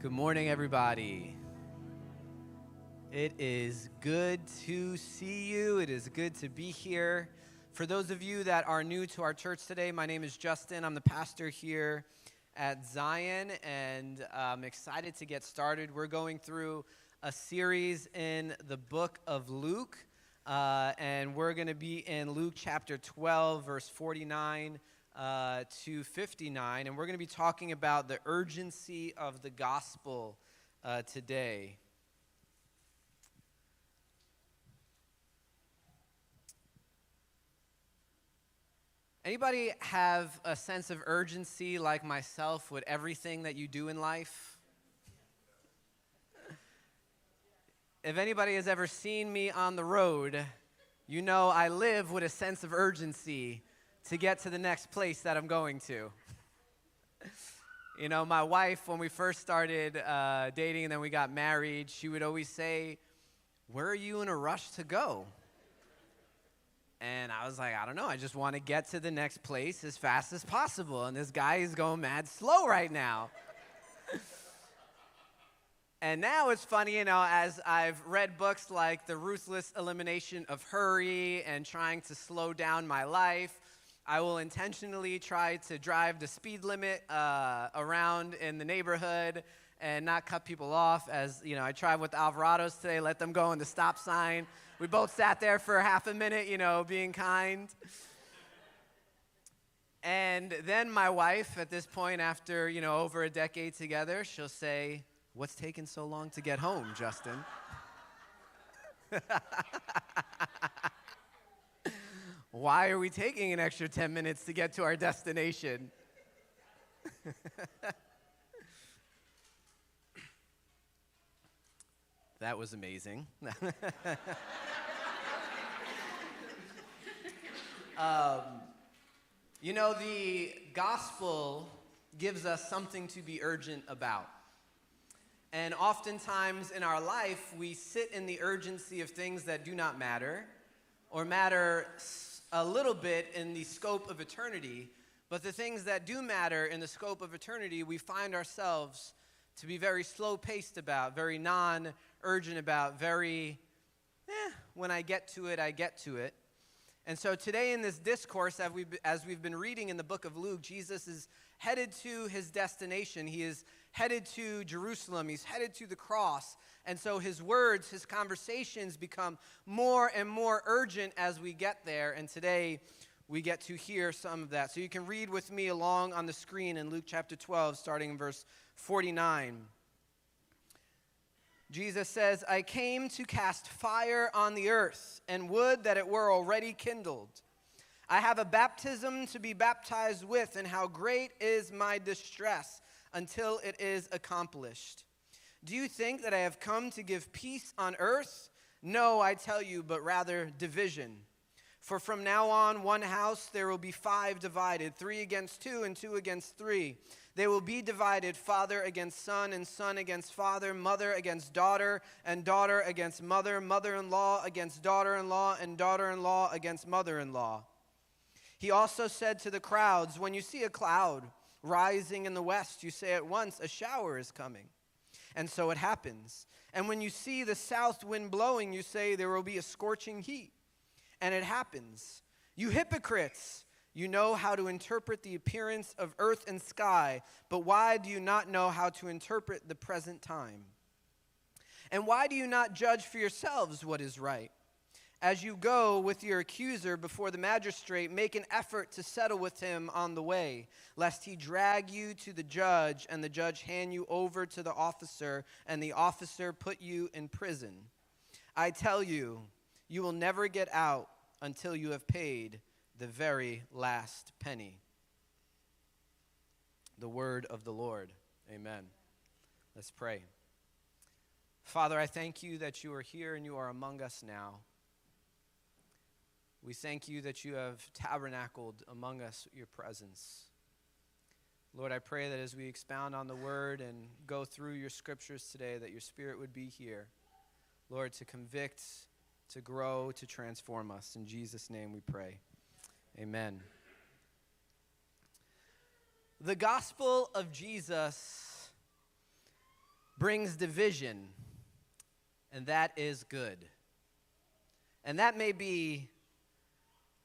Good morning, everybody. It is good to see you. It is good to be here. For those of you that are new to our church today, my name is Justin. I'm the pastor here at Zion, and I'm excited to get started. We're going through a series in the book of Luke, uh, and we're going to be in Luke chapter 12, verse 49 uh, to 59, and we're going to be talking about the urgency of the gospel uh, today. Anybody have a sense of urgency like myself with everything that you do in life? if anybody has ever seen me on the road, you know I live with a sense of urgency to get to the next place that I'm going to. you know, my wife, when we first started uh, dating and then we got married, she would always say, Where are you in a rush to go? And I was like, I don't know. I just want to get to the next place as fast as possible. And this guy is going mad slow right now. and now it's funny, you know, as I've read books like The Ruthless Elimination of Hurry and Trying to Slow Down My Life, I will intentionally try to drive the speed limit uh, around in the neighborhood and not cut people off. As you know, I tried with the Alvarados today, let them go in the stop sign. We both sat there for half a minute, you know, being kind. And then my wife, at this point, after you know over a decade together, she'll say, "What's taking so long to get home, Justin?" Why are we taking an extra 10 minutes to get to our destination? that was amazing. um, you know, the gospel gives us something to be urgent about. And oftentimes in our life, we sit in the urgency of things that do not matter or matter a little bit in the scope of eternity, but the things that do matter in the scope of eternity, we find ourselves to be very slow paced about, very non urgent about, very, eh, when I get to it, I get to it. And so today in this discourse, as we've, as we've been reading in the book of Luke, Jesus is headed to his destination. He is headed to Jerusalem, he's headed to the cross. And so his words, his conversations become more and more urgent as we get there. And today we get to hear some of that. So you can read with me along on the screen in Luke chapter 12, starting in verse 49. Jesus says, I came to cast fire on the earth, and would that it were already kindled. I have a baptism to be baptized with, and how great is my distress until it is accomplished. Do you think that I have come to give peace on earth? No, I tell you, but rather division. For from now on, one house there will be five divided, three against two, and two against three. They will be divided father against son, and son against father, mother against daughter, and daughter against mother, mother in law against daughter in law, and daughter in law against mother in law. He also said to the crowds, When you see a cloud rising in the west, you say at once, A shower is coming. And so it happens. And when you see the south wind blowing, you say there will be a scorching heat. And it happens. You hypocrites, you know how to interpret the appearance of earth and sky, but why do you not know how to interpret the present time? And why do you not judge for yourselves what is right? As you go with your accuser before the magistrate, make an effort to settle with him on the way, lest he drag you to the judge, and the judge hand you over to the officer, and the officer put you in prison. I tell you, you will never get out until you have paid the very last penny. The word of the Lord. Amen. Let's pray. Father, I thank you that you are here and you are among us now. We thank you that you have tabernacled among us your presence. Lord, I pray that as we expound on the word and go through your scriptures today, that your spirit would be here, Lord, to convict, to grow, to transform us. In Jesus' name we pray. Amen. The gospel of Jesus brings division, and that is good. And that may be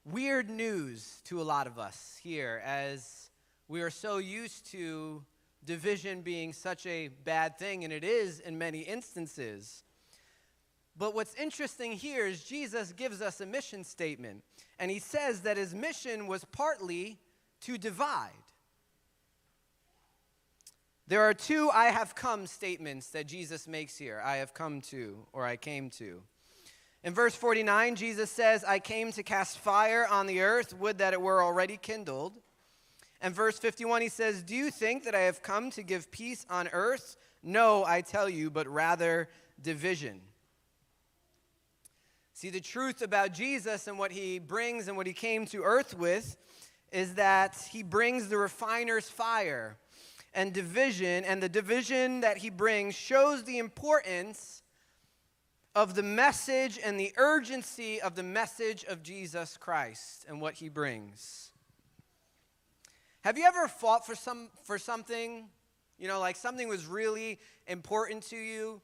weird news to a lot of us here as we are so used to division being such a bad thing, and it is in many instances. But what's interesting here is Jesus gives us a mission statement, and he says that his mission was partly to divide. There are two I have come statements that Jesus makes here I have come to, or I came to. In verse 49, Jesus says, I came to cast fire on the earth, would that it were already kindled. And verse 51, he says, Do you think that I have come to give peace on earth? No, I tell you, but rather division. See, the truth about Jesus and what he brings and what he came to earth with is that he brings the refiner's fire and division, and the division that he brings shows the importance of the message and the urgency of the message of Jesus Christ and what he brings. Have you ever fought for some for something? You know, like something was really important to you.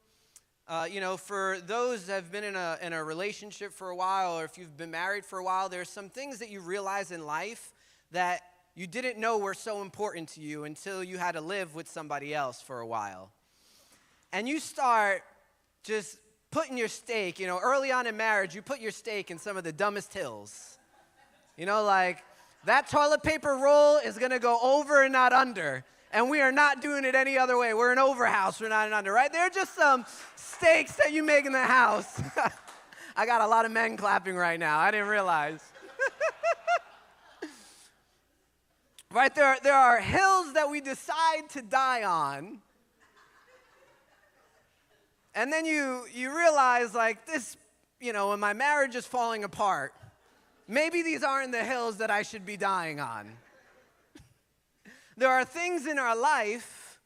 Uh, you know, for those that have been in a, in a relationship for a while, or if you've been married for a while, there's some things that you realize in life that you didn't know were so important to you until you had to live with somebody else for a while. And you start just putting your stake, you know, early on in marriage, you put your stake in some of the dumbest hills. You know, like that toilet paper roll is gonna go over and not under. And we are not doing it any other way. We're an over house, we're not an under, right? There are just some stakes that you make in the house. I got a lot of men clapping right now. I didn't realize. right? There, there are hills that we decide to die on. And then you, you realize, like, this, you know, when my marriage is falling apart, maybe these aren't the hills that I should be dying on. there are things in our life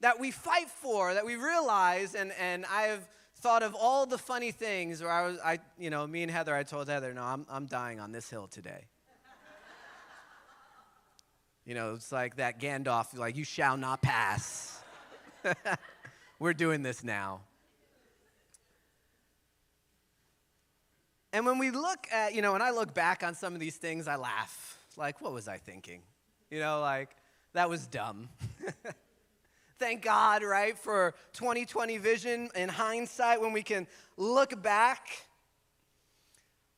that we fight for, that we realize, and, and I've thought of all the funny things where I was, I, you know, me and Heather, I told Heather, no, I'm, I'm dying on this hill today. You know, it's like that Gandalf, like, you shall not pass. We're doing this now. And when we look at, you know, when I look back on some of these things, I laugh. Like, what was I thinking? You know, like, that was dumb. Thank God, right, for 2020 vision in hindsight when we can look back.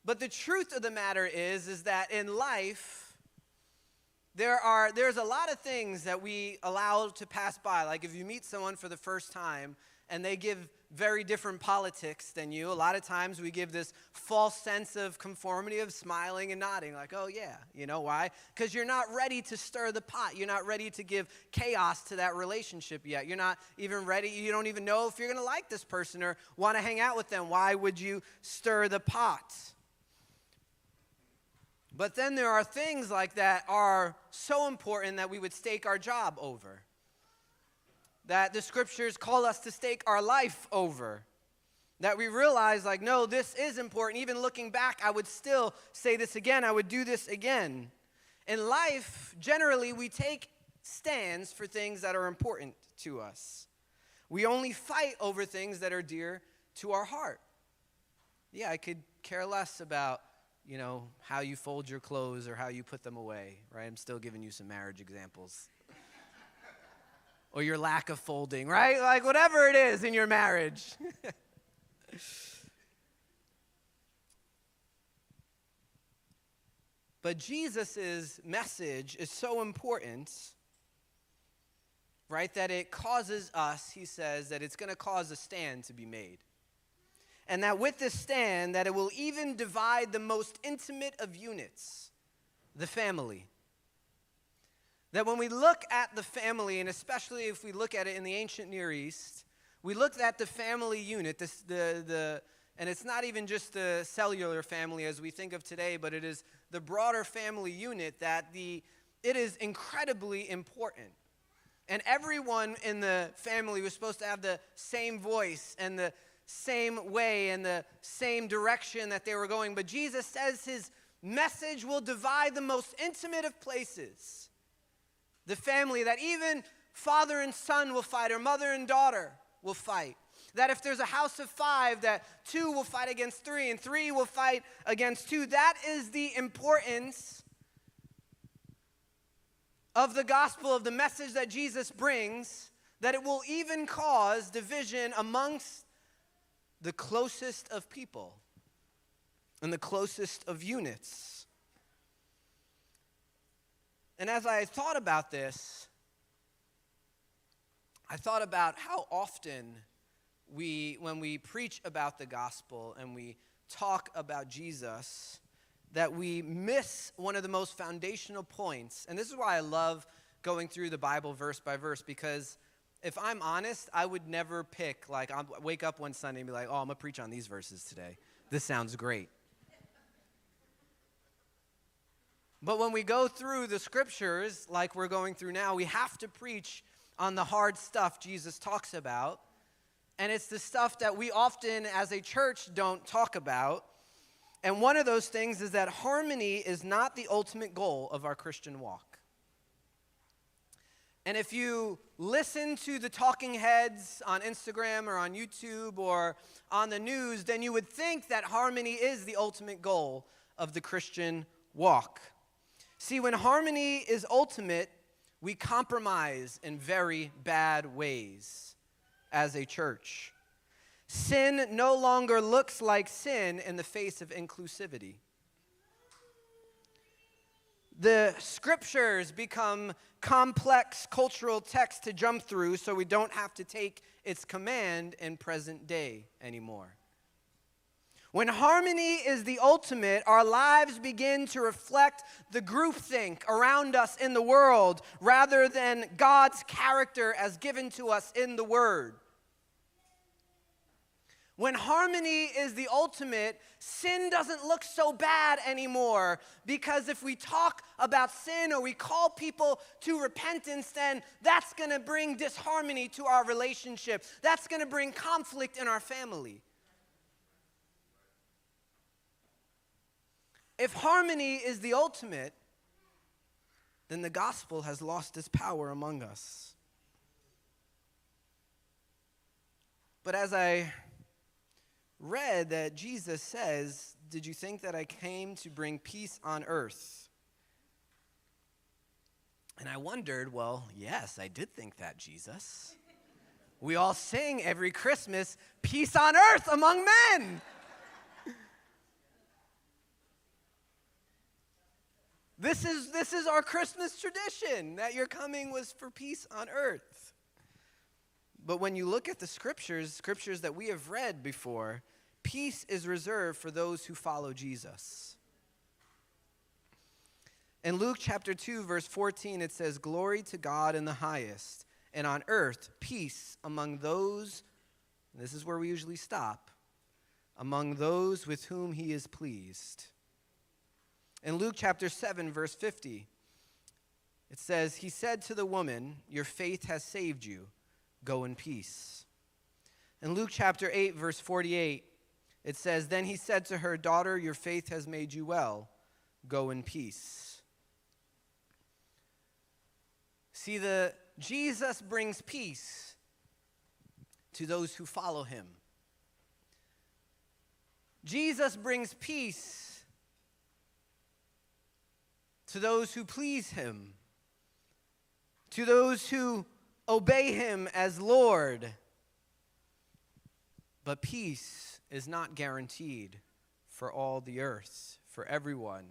But the truth of the matter is, is that in life, there are there's a lot of things that we allow to pass by like if you meet someone for the first time and they give very different politics than you. A lot of times we give this false sense of conformity of smiling and nodding like oh yeah you know why? Because you're not ready to stir the pot. You're not ready to give chaos to that relationship yet. You're not even ready you don't even know if you're going to like this person or want to hang out with them. Why would you stir the pot? But then there are things like that are so important that we would stake our job over. That the scriptures call us to stake our life over. That we realize, like, no, this is important. Even looking back, I would still say this again, I would do this again. In life, generally, we take stands for things that are important to us. We only fight over things that are dear to our heart. Yeah, I could care less about you know, how you fold your clothes or how you put them away, right? I'm still giving you some marriage examples. Or your lack of folding, right? Like whatever it is in your marriage. but Jesus' message is so important, right, that it causes us, he says, that it's going to cause a stand to be made and that with this stand that it will even divide the most intimate of units the family that when we look at the family and especially if we look at it in the ancient near east we looked at the family unit this, the, the, and it's not even just the cellular family as we think of today but it is the broader family unit that the, it is incredibly important and everyone in the family was supposed to have the same voice and the same way and the same direction that they were going. But Jesus says his message will divide the most intimate of places the family, that even father and son will fight, or mother and daughter will fight. That if there's a house of five, that two will fight against three, and three will fight against two. That is the importance of the gospel, of the message that Jesus brings, that it will even cause division amongst the closest of people and the closest of units. And as I thought about this, I thought about how often we, when we preach about the gospel and we talk about Jesus, that we miss one of the most foundational points. And this is why I love going through the Bible verse by verse because if I'm honest, I would never pick, like, i wake up one Sunday and be like, oh, I'm going to preach on these verses today. This sounds great. But when we go through the scriptures, like we're going through now, we have to preach on the hard stuff Jesus talks about. And it's the stuff that we often, as a church, don't talk about. And one of those things is that harmony is not the ultimate goal of our Christian walk. And if you listen to the talking heads on Instagram or on YouTube or on the news, then you would think that harmony is the ultimate goal of the Christian walk. See, when harmony is ultimate, we compromise in very bad ways as a church. Sin no longer looks like sin in the face of inclusivity the scriptures become complex cultural text to jump through so we don't have to take its command in present day anymore. When harmony is the ultimate, our lives begin to reflect the groupthink around us in the world rather than God's character as given to us in the Word. When harmony is the ultimate, sin doesn't look so bad anymore. Because if we talk about sin or we call people to repentance, then that's gonna bring disharmony to our relationship. That's gonna bring conflict in our family. If harmony is the ultimate, then the gospel has lost its power among us. But as I read that Jesus says, Did you think that I came to bring peace on earth? And I wondered, well, yes, I did think that, Jesus. We all sing every Christmas, Peace on earth among men. This, is, this is our Christmas tradition that your coming was for peace on earth. But when you look at the scriptures, scriptures that we have read before, peace is reserved for those who follow Jesus. In Luke chapter 2, verse 14, it says, Glory to God in the highest, and on earth, peace among those, this is where we usually stop, among those with whom he is pleased. In Luke chapter 7, verse 50, it says, He said to the woman, Your faith has saved you. Go in peace. In Luke chapter 8, verse 48, it says, Then he said to her, Daughter, your faith has made you well. Go in peace. See, the Jesus brings peace to those who follow him. Jesus brings peace to those who please him, to those who obey him as Lord. But peace is not guaranteed for all the earth, for everyone.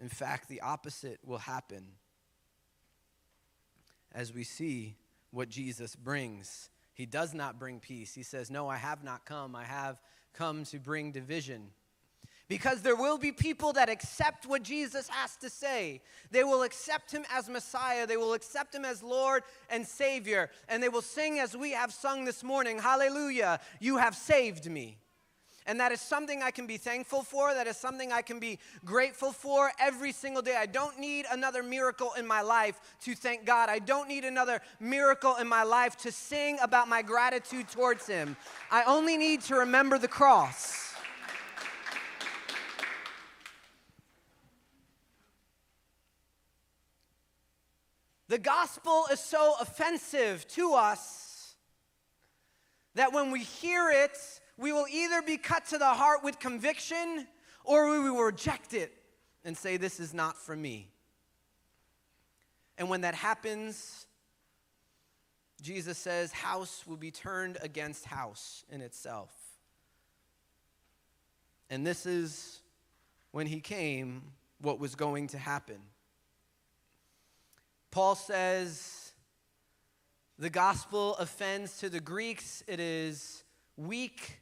In fact, the opposite will happen as we see what Jesus brings. He does not bring peace. He says, No, I have not come. I have come to bring division. Because there will be people that accept what Jesus has to say. They will accept him as Messiah. They will accept him as Lord and Savior. And they will sing as we have sung this morning Hallelujah, you have saved me. And that is something I can be thankful for. That is something I can be grateful for every single day. I don't need another miracle in my life to thank God. I don't need another miracle in my life to sing about my gratitude towards Him. I only need to remember the cross. The gospel is so offensive to us that when we hear it, we will either be cut to the heart with conviction or we will reject it and say, This is not for me. And when that happens, Jesus says, House will be turned against house in itself. And this is when he came, what was going to happen. Paul says, the gospel offends to the Greeks, it is weak.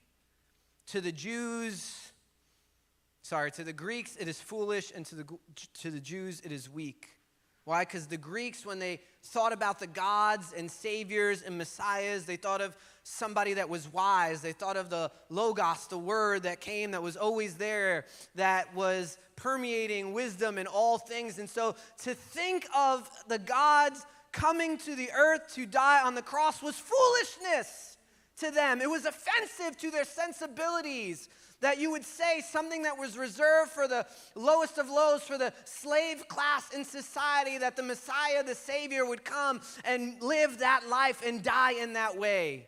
To the Jews, sorry, to the Greeks, it is foolish, and to the, to the Jews, it is weak. Why? Because the Greeks, when they thought about the gods and saviors and messiahs, they thought of somebody that was wise. They thought of the Logos, the word that came, that was always there, that was permeating wisdom in all things. And so to think of the gods coming to the earth to die on the cross was foolishness to them. It was offensive to their sensibilities that you would say something that was reserved for the lowest of lows, for the slave class in society, that the Messiah, the Savior, would come and live that life and die in that way.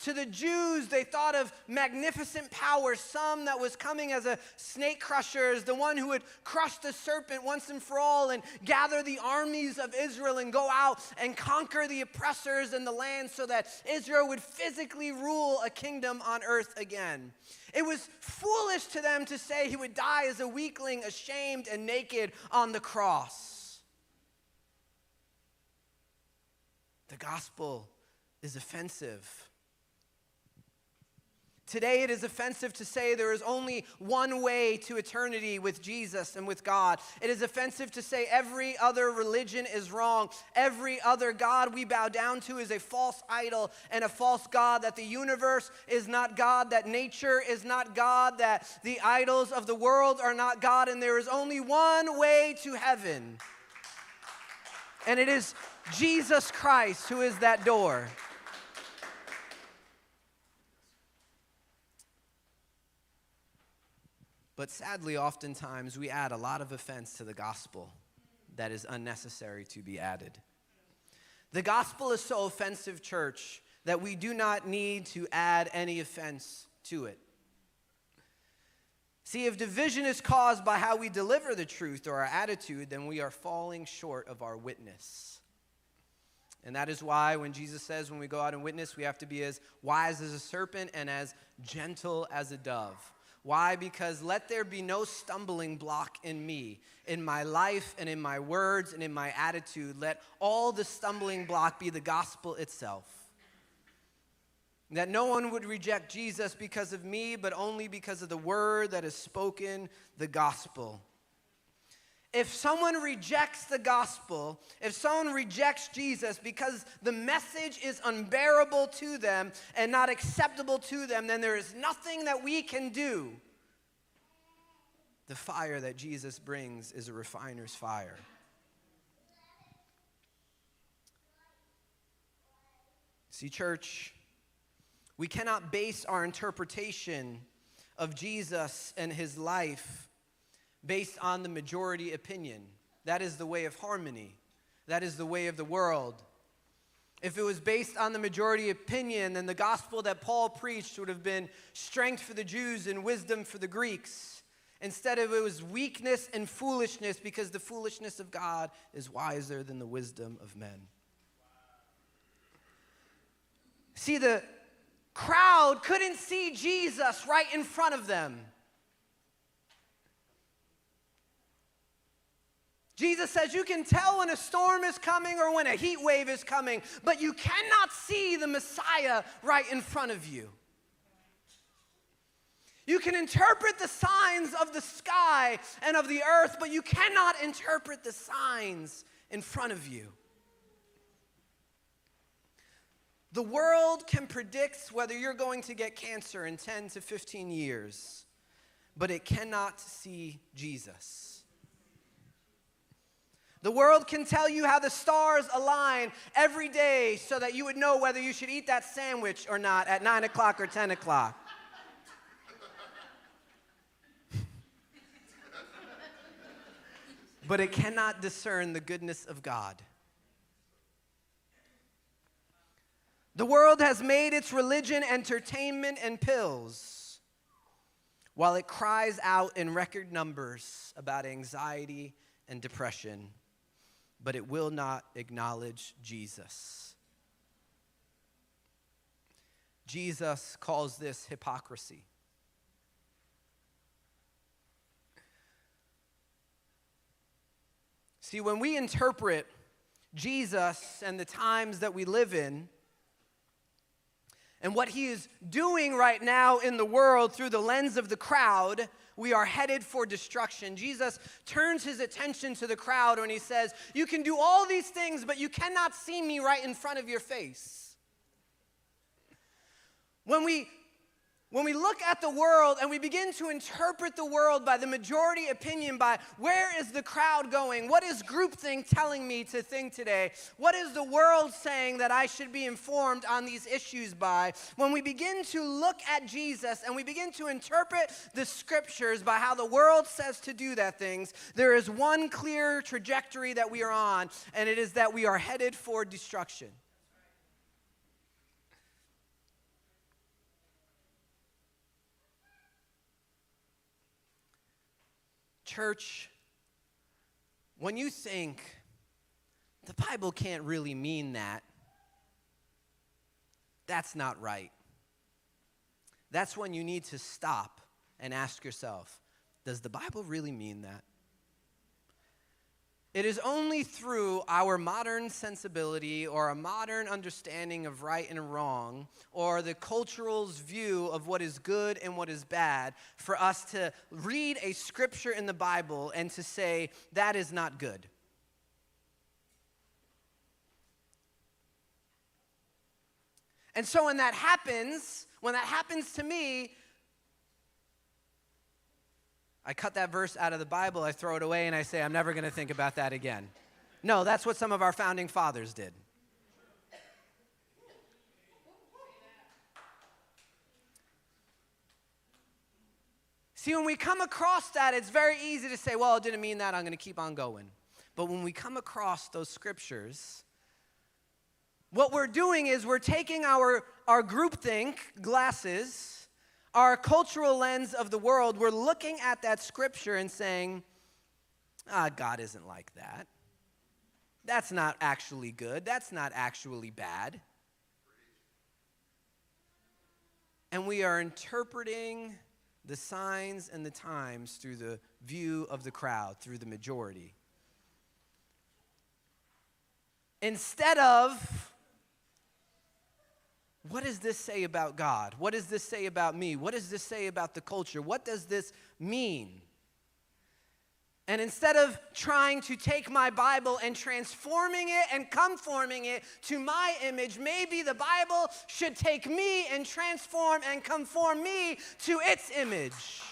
To the Jews, they thought of magnificent power, some that was coming as a snake crusher, as the one who would crush the serpent once and for all and gather the armies of Israel and go out and conquer the oppressors in the land so that Israel would physically rule a kingdom on earth again. It was foolish to them to say he would die as a weakling, ashamed and naked on the cross. The gospel is offensive Today, it is offensive to say there is only one way to eternity with Jesus and with God. It is offensive to say every other religion is wrong. Every other God we bow down to is a false idol and a false God, that the universe is not God, that nature is not God, that the idols of the world are not God, and there is only one way to heaven. And it is Jesus Christ who is that door. But sadly, oftentimes we add a lot of offense to the gospel that is unnecessary to be added. The gospel is so offensive, church, that we do not need to add any offense to it. See, if division is caused by how we deliver the truth or our attitude, then we are falling short of our witness. And that is why when Jesus says when we go out and witness, we have to be as wise as a serpent and as gentle as a dove. Why? Because let there be no stumbling block in me, in my life and in my words and in my attitude. Let all the stumbling block be the gospel itself. That no one would reject Jesus because of me, but only because of the word that is spoken, the gospel. If someone rejects the gospel, if someone rejects Jesus because the message is unbearable to them and not acceptable to them, then there is nothing that we can do. The fire that Jesus brings is a refiner's fire. See, church, we cannot base our interpretation of Jesus and his life based on the majority opinion. That is the way of harmony, that is the way of the world. If it was based on the majority opinion, then the gospel that Paul preached would have been strength for the Jews and wisdom for the Greeks. Instead of it was weakness and foolishness because the foolishness of God is wiser than the wisdom of men. See, the crowd couldn't see Jesus right in front of them. Jesus says you can tell when a storm is coming or when a heat wave is coming, but you cannot see the Messiah right in front of you. You can interpret the signs of the sky and of the earth, but you cannot interpret the signs in front of you. The world can predict whether you're going to get cancer in 10 to 15 years, but it cannot see Jesus. The world can tell you how the stars align every day so that you would know whether you should eat that sandwich or not at 9 o'clock or 10 o'clock. but it cannot discern the goodness of God. The world has made its religion entertainment and pills, while it cries out in record numbers about anxiety and depression, but it will not acknowledge Jesus. Jesus calls this hypocrisy. See, when we interpret Jesus and the times that we live in, and what he is doing right now in the world through the lens of the crowd, we are headed for destruction. Jesus turns his attention to the crowd when he says, You can do all these things, but you cannot see me right in front of your face. When we when we look at the world and we begin to interpret the world by the majority opinion, by where is the crowd going? What is groupthink telling me to think today? What is the world saying that I should be informed on these issues by? When we begin to look at Jesus and we begin to interpret the scriptures by how the world says to do that things, there is one clear trajectory that we are on, and it is that we are headed for destruction. Church, when you think the Bible can't really mean that, that's not right. That's when you need to stop and ask yourself Does the Bible really mean that? It is only through our modern sensibility or a modern understanding of right and wrong or the cultural's view of what is good and what is bad for us to read a scripture in the Bible and to say, that is not good. And so when that happens, when that happens to me, I cut that verse out of the Bible, I throw it away, and I say, I'm never going to think about that again. No, that's what some of our founding fathers did. See, when we come across that, it's very easy to say, well, it didn't mean that, I'm going to keep on going. But when we come across those scriptures, what we're doing is we're taking our, our groupthink glasses our cultural lens of the world, we're looking at that scripture and saying, ah, God isn't like that. That's not actually good. That's not actually bad. And we are interpreting the signs and the times through the view of the crowd, through the majority. Instead of what does this say about God? What does this say about me? What does this say about the culture? What does this mean? And instead of trying to take my Bible and transforming it and conforming it to my image, maybe the Bible should take me and transform and conform me to its image.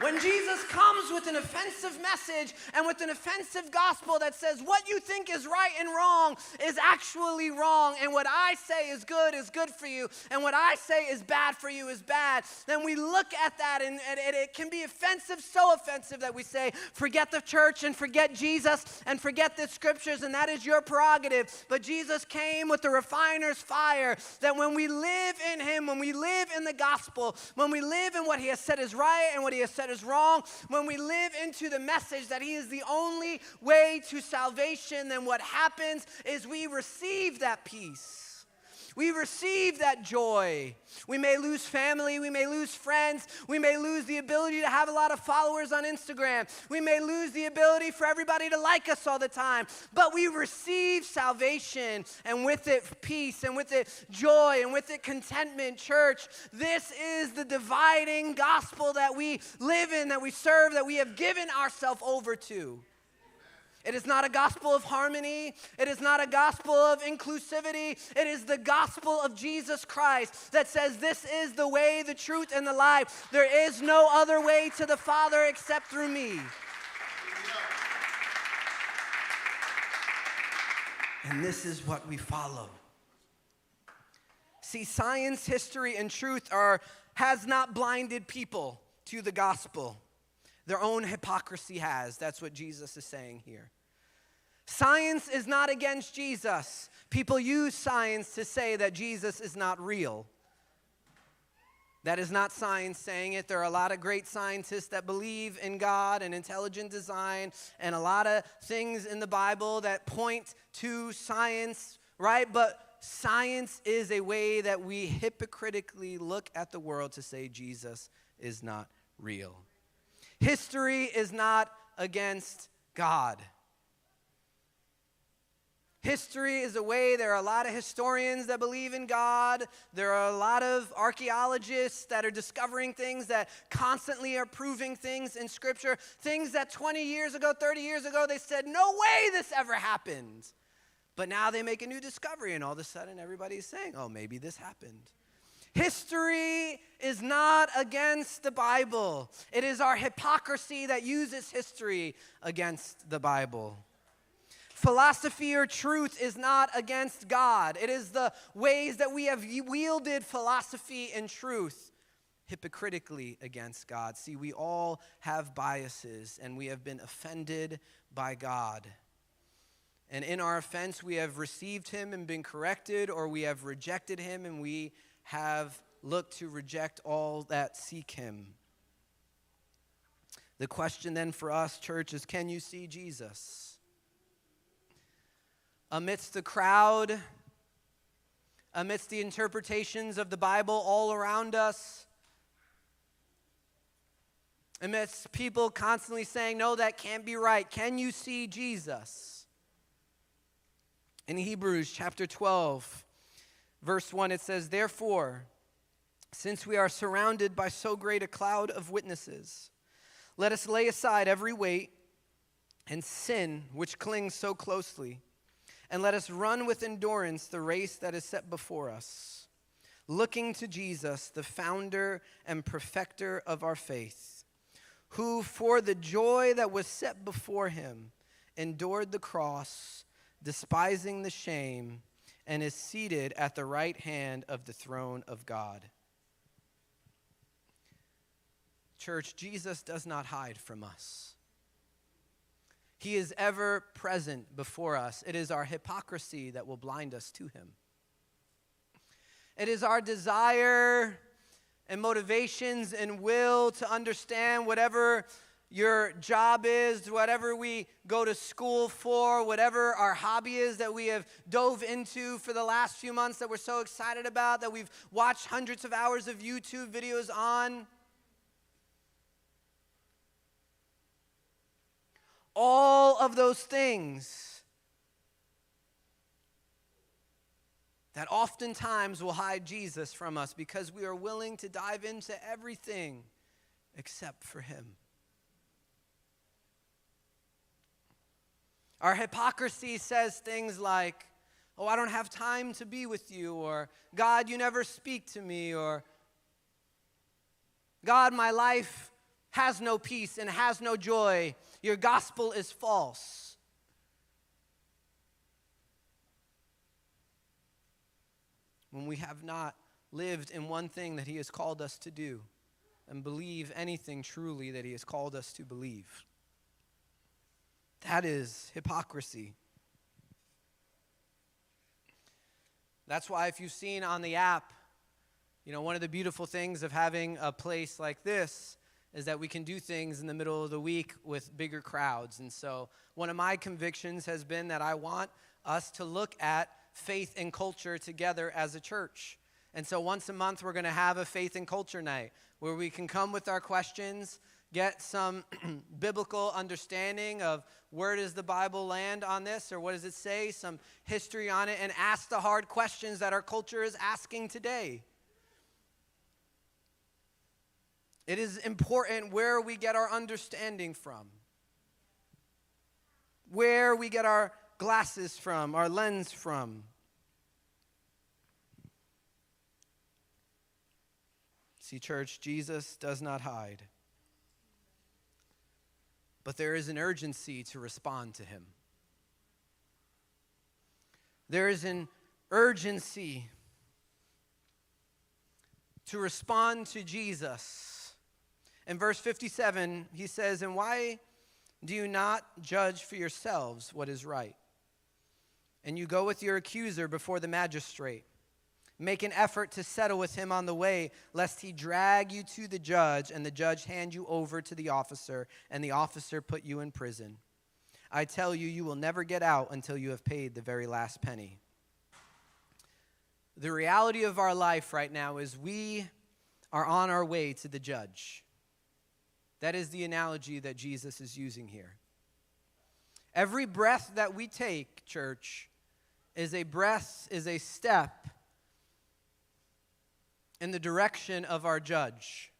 When Jesus comes with an offensive message and with an offensive gospel that says what you think is right and wrong is actually wrong, and what I say is good is good for you, and what I say is bad for you is bad, then we look at that and, and, and it can be offensive, so offensive that we say, forget the church and forget Jesus and forget the scriptures, and that is your prerogative. But Jesus came with the refiner's fire that when we live in Him, when we live in the gospel, when we live in what He has said is right and what He has said that is wrong, when we live into the message that He is the only way to salvation, then what happens is we receive that peace. We receive that joy. We may lose family, we may lose friends, we may lose the ability to have a lot of followers on Instagram, we may lose the ability for everybody to like us all the time, but we receive salvation and with it peace and with it joy and with it contentment. Church, this is the dividing gospel that we live in, that we serve, that we have given ourselves over to. It is not a gospel of harmony. It is not a gospel of inclusivity. It is the gospel of Jesus Christ that says, This is the way, the truth, and the life. There is no other way to the Father except through me. And this is what we follow. See, science, history, and truth are, has not blinded people to the gospel. Their own hypocrisy has. That's what Jesus is saying here. Science is not against Jesus. People use science to say that Jesus is not real. That is not science saying it. There are a lot of great scientists that believe in God and intelligent design, and a lot of things in the Bible that point to science, right? But science is a way that we hypocritically look at the world to say Jesus is not real. History is not against God. History is a way, there are a lot of historians that believe in God. There are a lot of archaeologists that are discovering things that constantly are proving things in Scripture. Things that 20 years ago, 30 years ago, they said, no way this ever happened. But now they make a new discovery, and all of a sudden everybody's saying, oh, maybe this happened. History is not against the Bible, it is our hypocrisy that uses history against the Bible. Philosophy or truth is not against God. It is the ways that we have wielded philosophy and truth hypocritically against God. See, we all have biases and we have been offended by God. And in our offense, we have received him and been corrected, or we have rejected him and we have looked to reject all that seek him. The question then for us, church, is can you see Jesus? Amidst the crowd, amidst the interpretations of the Bible all around us, amidst people constantly saying, No, that can't be right. Can you see Jesus? In Hebrews chapter 12, verse 1, it says, Therefore, since we are surrounded by so great a cloud of witnesses, let us lay aside every weight and sin which clings so closely and let us run with endurance the race that is set before us, looking to Jesus, the founder and perfecter of our faith, who, for the joy that was set before him, endured the cross, despising the shame, and is seated at the right hand of the throne of God. Church, Jesus does not hide from us. He is ever present before us. It is our hypocrisy that will blind us to him. It is our desire and motivations and will to understand whatever your job is, whatever we go to school for, whatever our hobby is that we have dove into for the last few months that we're so excited about, that we've watched hundreds of hours of YouTube videos on. All of those things that oftentimes will hide Jesus from us because we are willing to dive into everything except for Him. Our hypocrisy says things like, Oh, I don't have time to be with you, or God, you never speak to me, or God, my life has no peace and has no joy. Your gospel is false. When we have not lived in one thing that He has called us to do and believe anything truly that He has called us to believe. That is hypocrisy. That's why, if you've seen on the app, you know, one of the beautiful things of having a place like this is that we can do things in the middle of the week with bigger crowds. And so, one of my convictions has been that I want us to look at faith and culture together as a church. And so, once a month, we're going to have a faith and culture night where we can come with our questions, get some biblical understanding of where does the Bible land on this or what does it say, some history on it, and ask the hard questions that our culture is asking today. It is important where we get our understanding from, where we get our glasses from, our lens from. See, church, Jesus does not hide. But there is an urgency to respond to him. There is an urgency to respond to Jesus in verse 57, he says, And why Do you not judge for yourselves what is right? And you go with your accuser before the magistrate. Make an effort to settle with him on the way, lest he drag you to the judge, and the judge hand you over to the officer, and the officer put you in prison. I tell you, you will never get out until you have paid the very last penny. The reality of our life right now is we are on our way to the judge. That is the analogy that Jesus is using here. Every breath that we take, church, is a breath, is a step in the direction of our judge.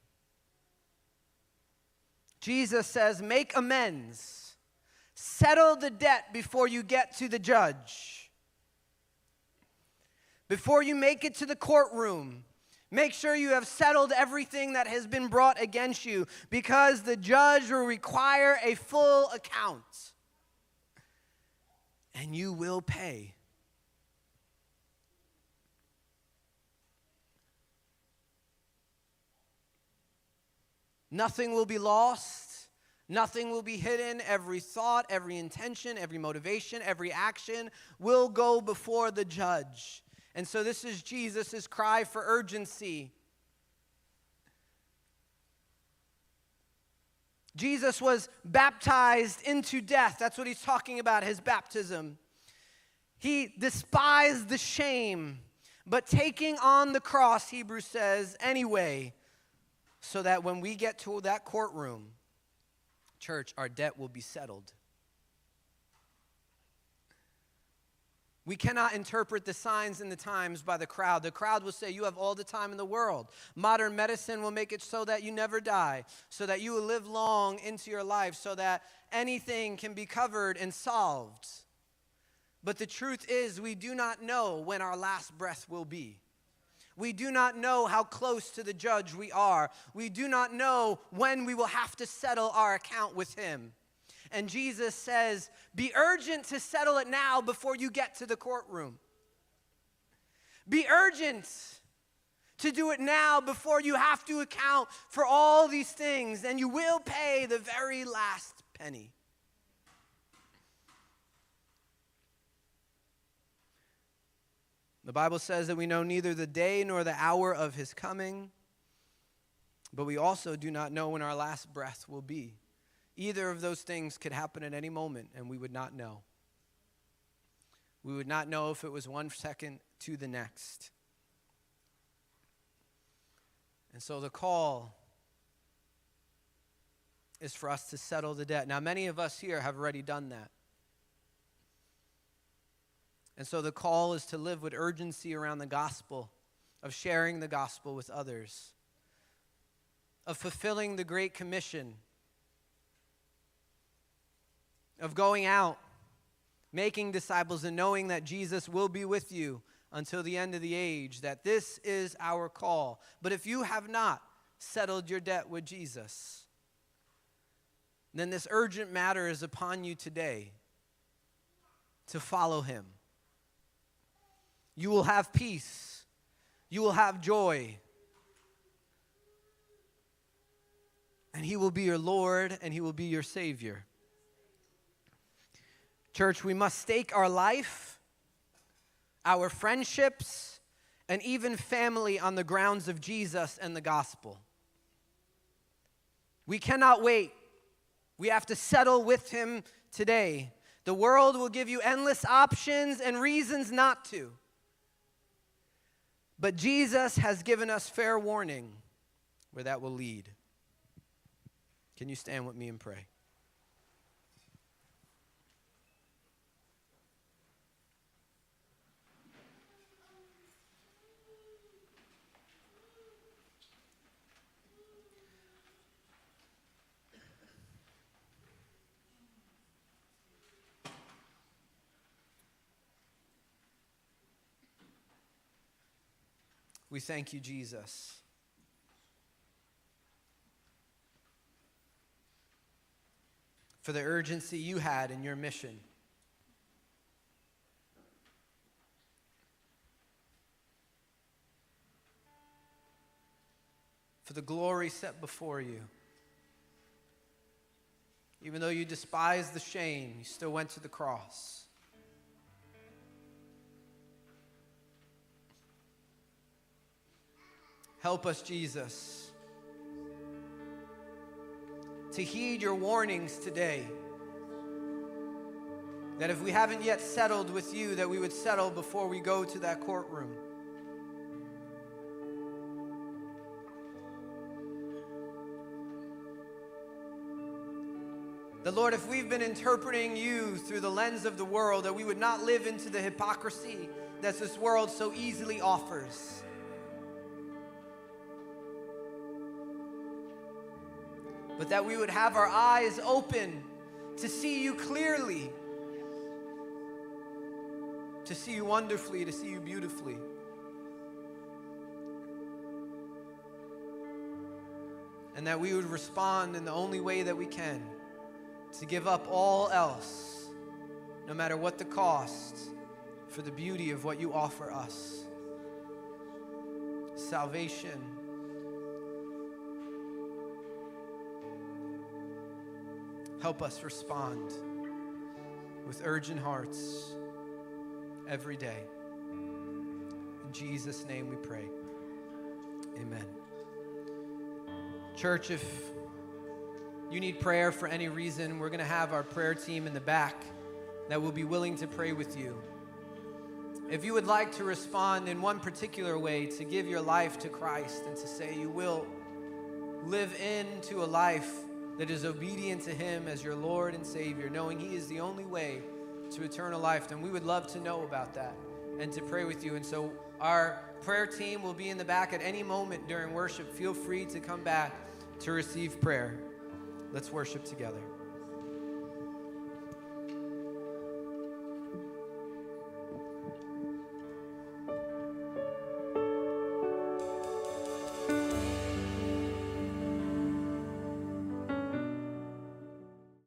Jesus says, Make amends, settle the debt before you get to the judge. Before you make it to the courtroom, Make sure you have settled everything that has been brought against you because the judge will require a full account. And you will pay. Nothing will be lost. Nothing will be hidden. Every thought, every intention, every motivation, every action will go before the judge. And so this is Jesus' cry for urgency. Jesus was baptized into death. That's what he's talking about, his baptism. He despised the shame, but taking on the cross, Hebrews says, anyway, so that when we get to that courtroom, church, our debt will be settled. We cannot interpret the signs and the times by the crowd. The crowd will say, You have all the time in the world. Modern medicine will make it so that you never die, so that you will live long into your life, so that anything can be covered and solved. But the truth is, we do not know when our last breath will be. We do not know how close to the judge we are. We do not know when we will have to settle our account with him. And Jesus says, Be urgent to settle it now before you get to the courtroom. Be urgent to do it now before you have to account for all these things, and you will pay the very last penny. The Bible says that we know neither the day nor the hour of his coming, but we also do not know when our last breath will be. Either of those things could happen at any moment, and we would not know. We would not know if it was one second to the next. And so the call is for us to settle the debt. Now, many of us here have already done that. And so the call is to live with urgency around the gospel, of sharing the gospel with others, of fulfilling the Great Commission of going out, making disciples, and knowing that Jesus will be with you until the end of the age, that this is our call. But if you have not settled your debt with Jesus, then this urgent matter is upon you today to follow him. You will have peace, you will have joy. And he will be your Lord and he will be your Savior. Church, we must stake our life, our friendships, and even family on the grounds of Jesus and the gospel. We cannot wait. We have to settle with Him today. The world will give you endless options and reasons not to. But Jesus has given us fair warning where that will lead. Can you stand with me and pray? We thank you, Jesus. For the urgency you had in your mission. For the glory set before you. Even though you despised the shame, you still went to the cross. Help us, Jesus, to heed your warnings today. That if we haven't yet settled with you, that we would settle before we go to that courtroom. The Lord, if we've been interpreting you through the lens of the world, that we would not live into the hypocrisy that this world so easily offers. But that we would have our eyes open to see you clearly, to see you wonderfully, to see you beautifully. And that we would respond in the only way that we can to give up all else, no matter what the cost, for the beauty of what you offer us salvation. Help us respond with urgent hearts every day. In Jesus' name we pray. Amen. Church, if you need prayer for any reason, we're going to have our prayer team in the back that will be willing to pray with you. If you would like to respond in one particular way to give your life to Christ and to say you will live into a life that is obedient to Him as your Lord and Savior, knowing He is the only way to eternal life, then we would love to know about that and to pray with you. And so our prayer team will be in the back at any moment during worship. Feel free to come back to receive prayer. Let's worship together.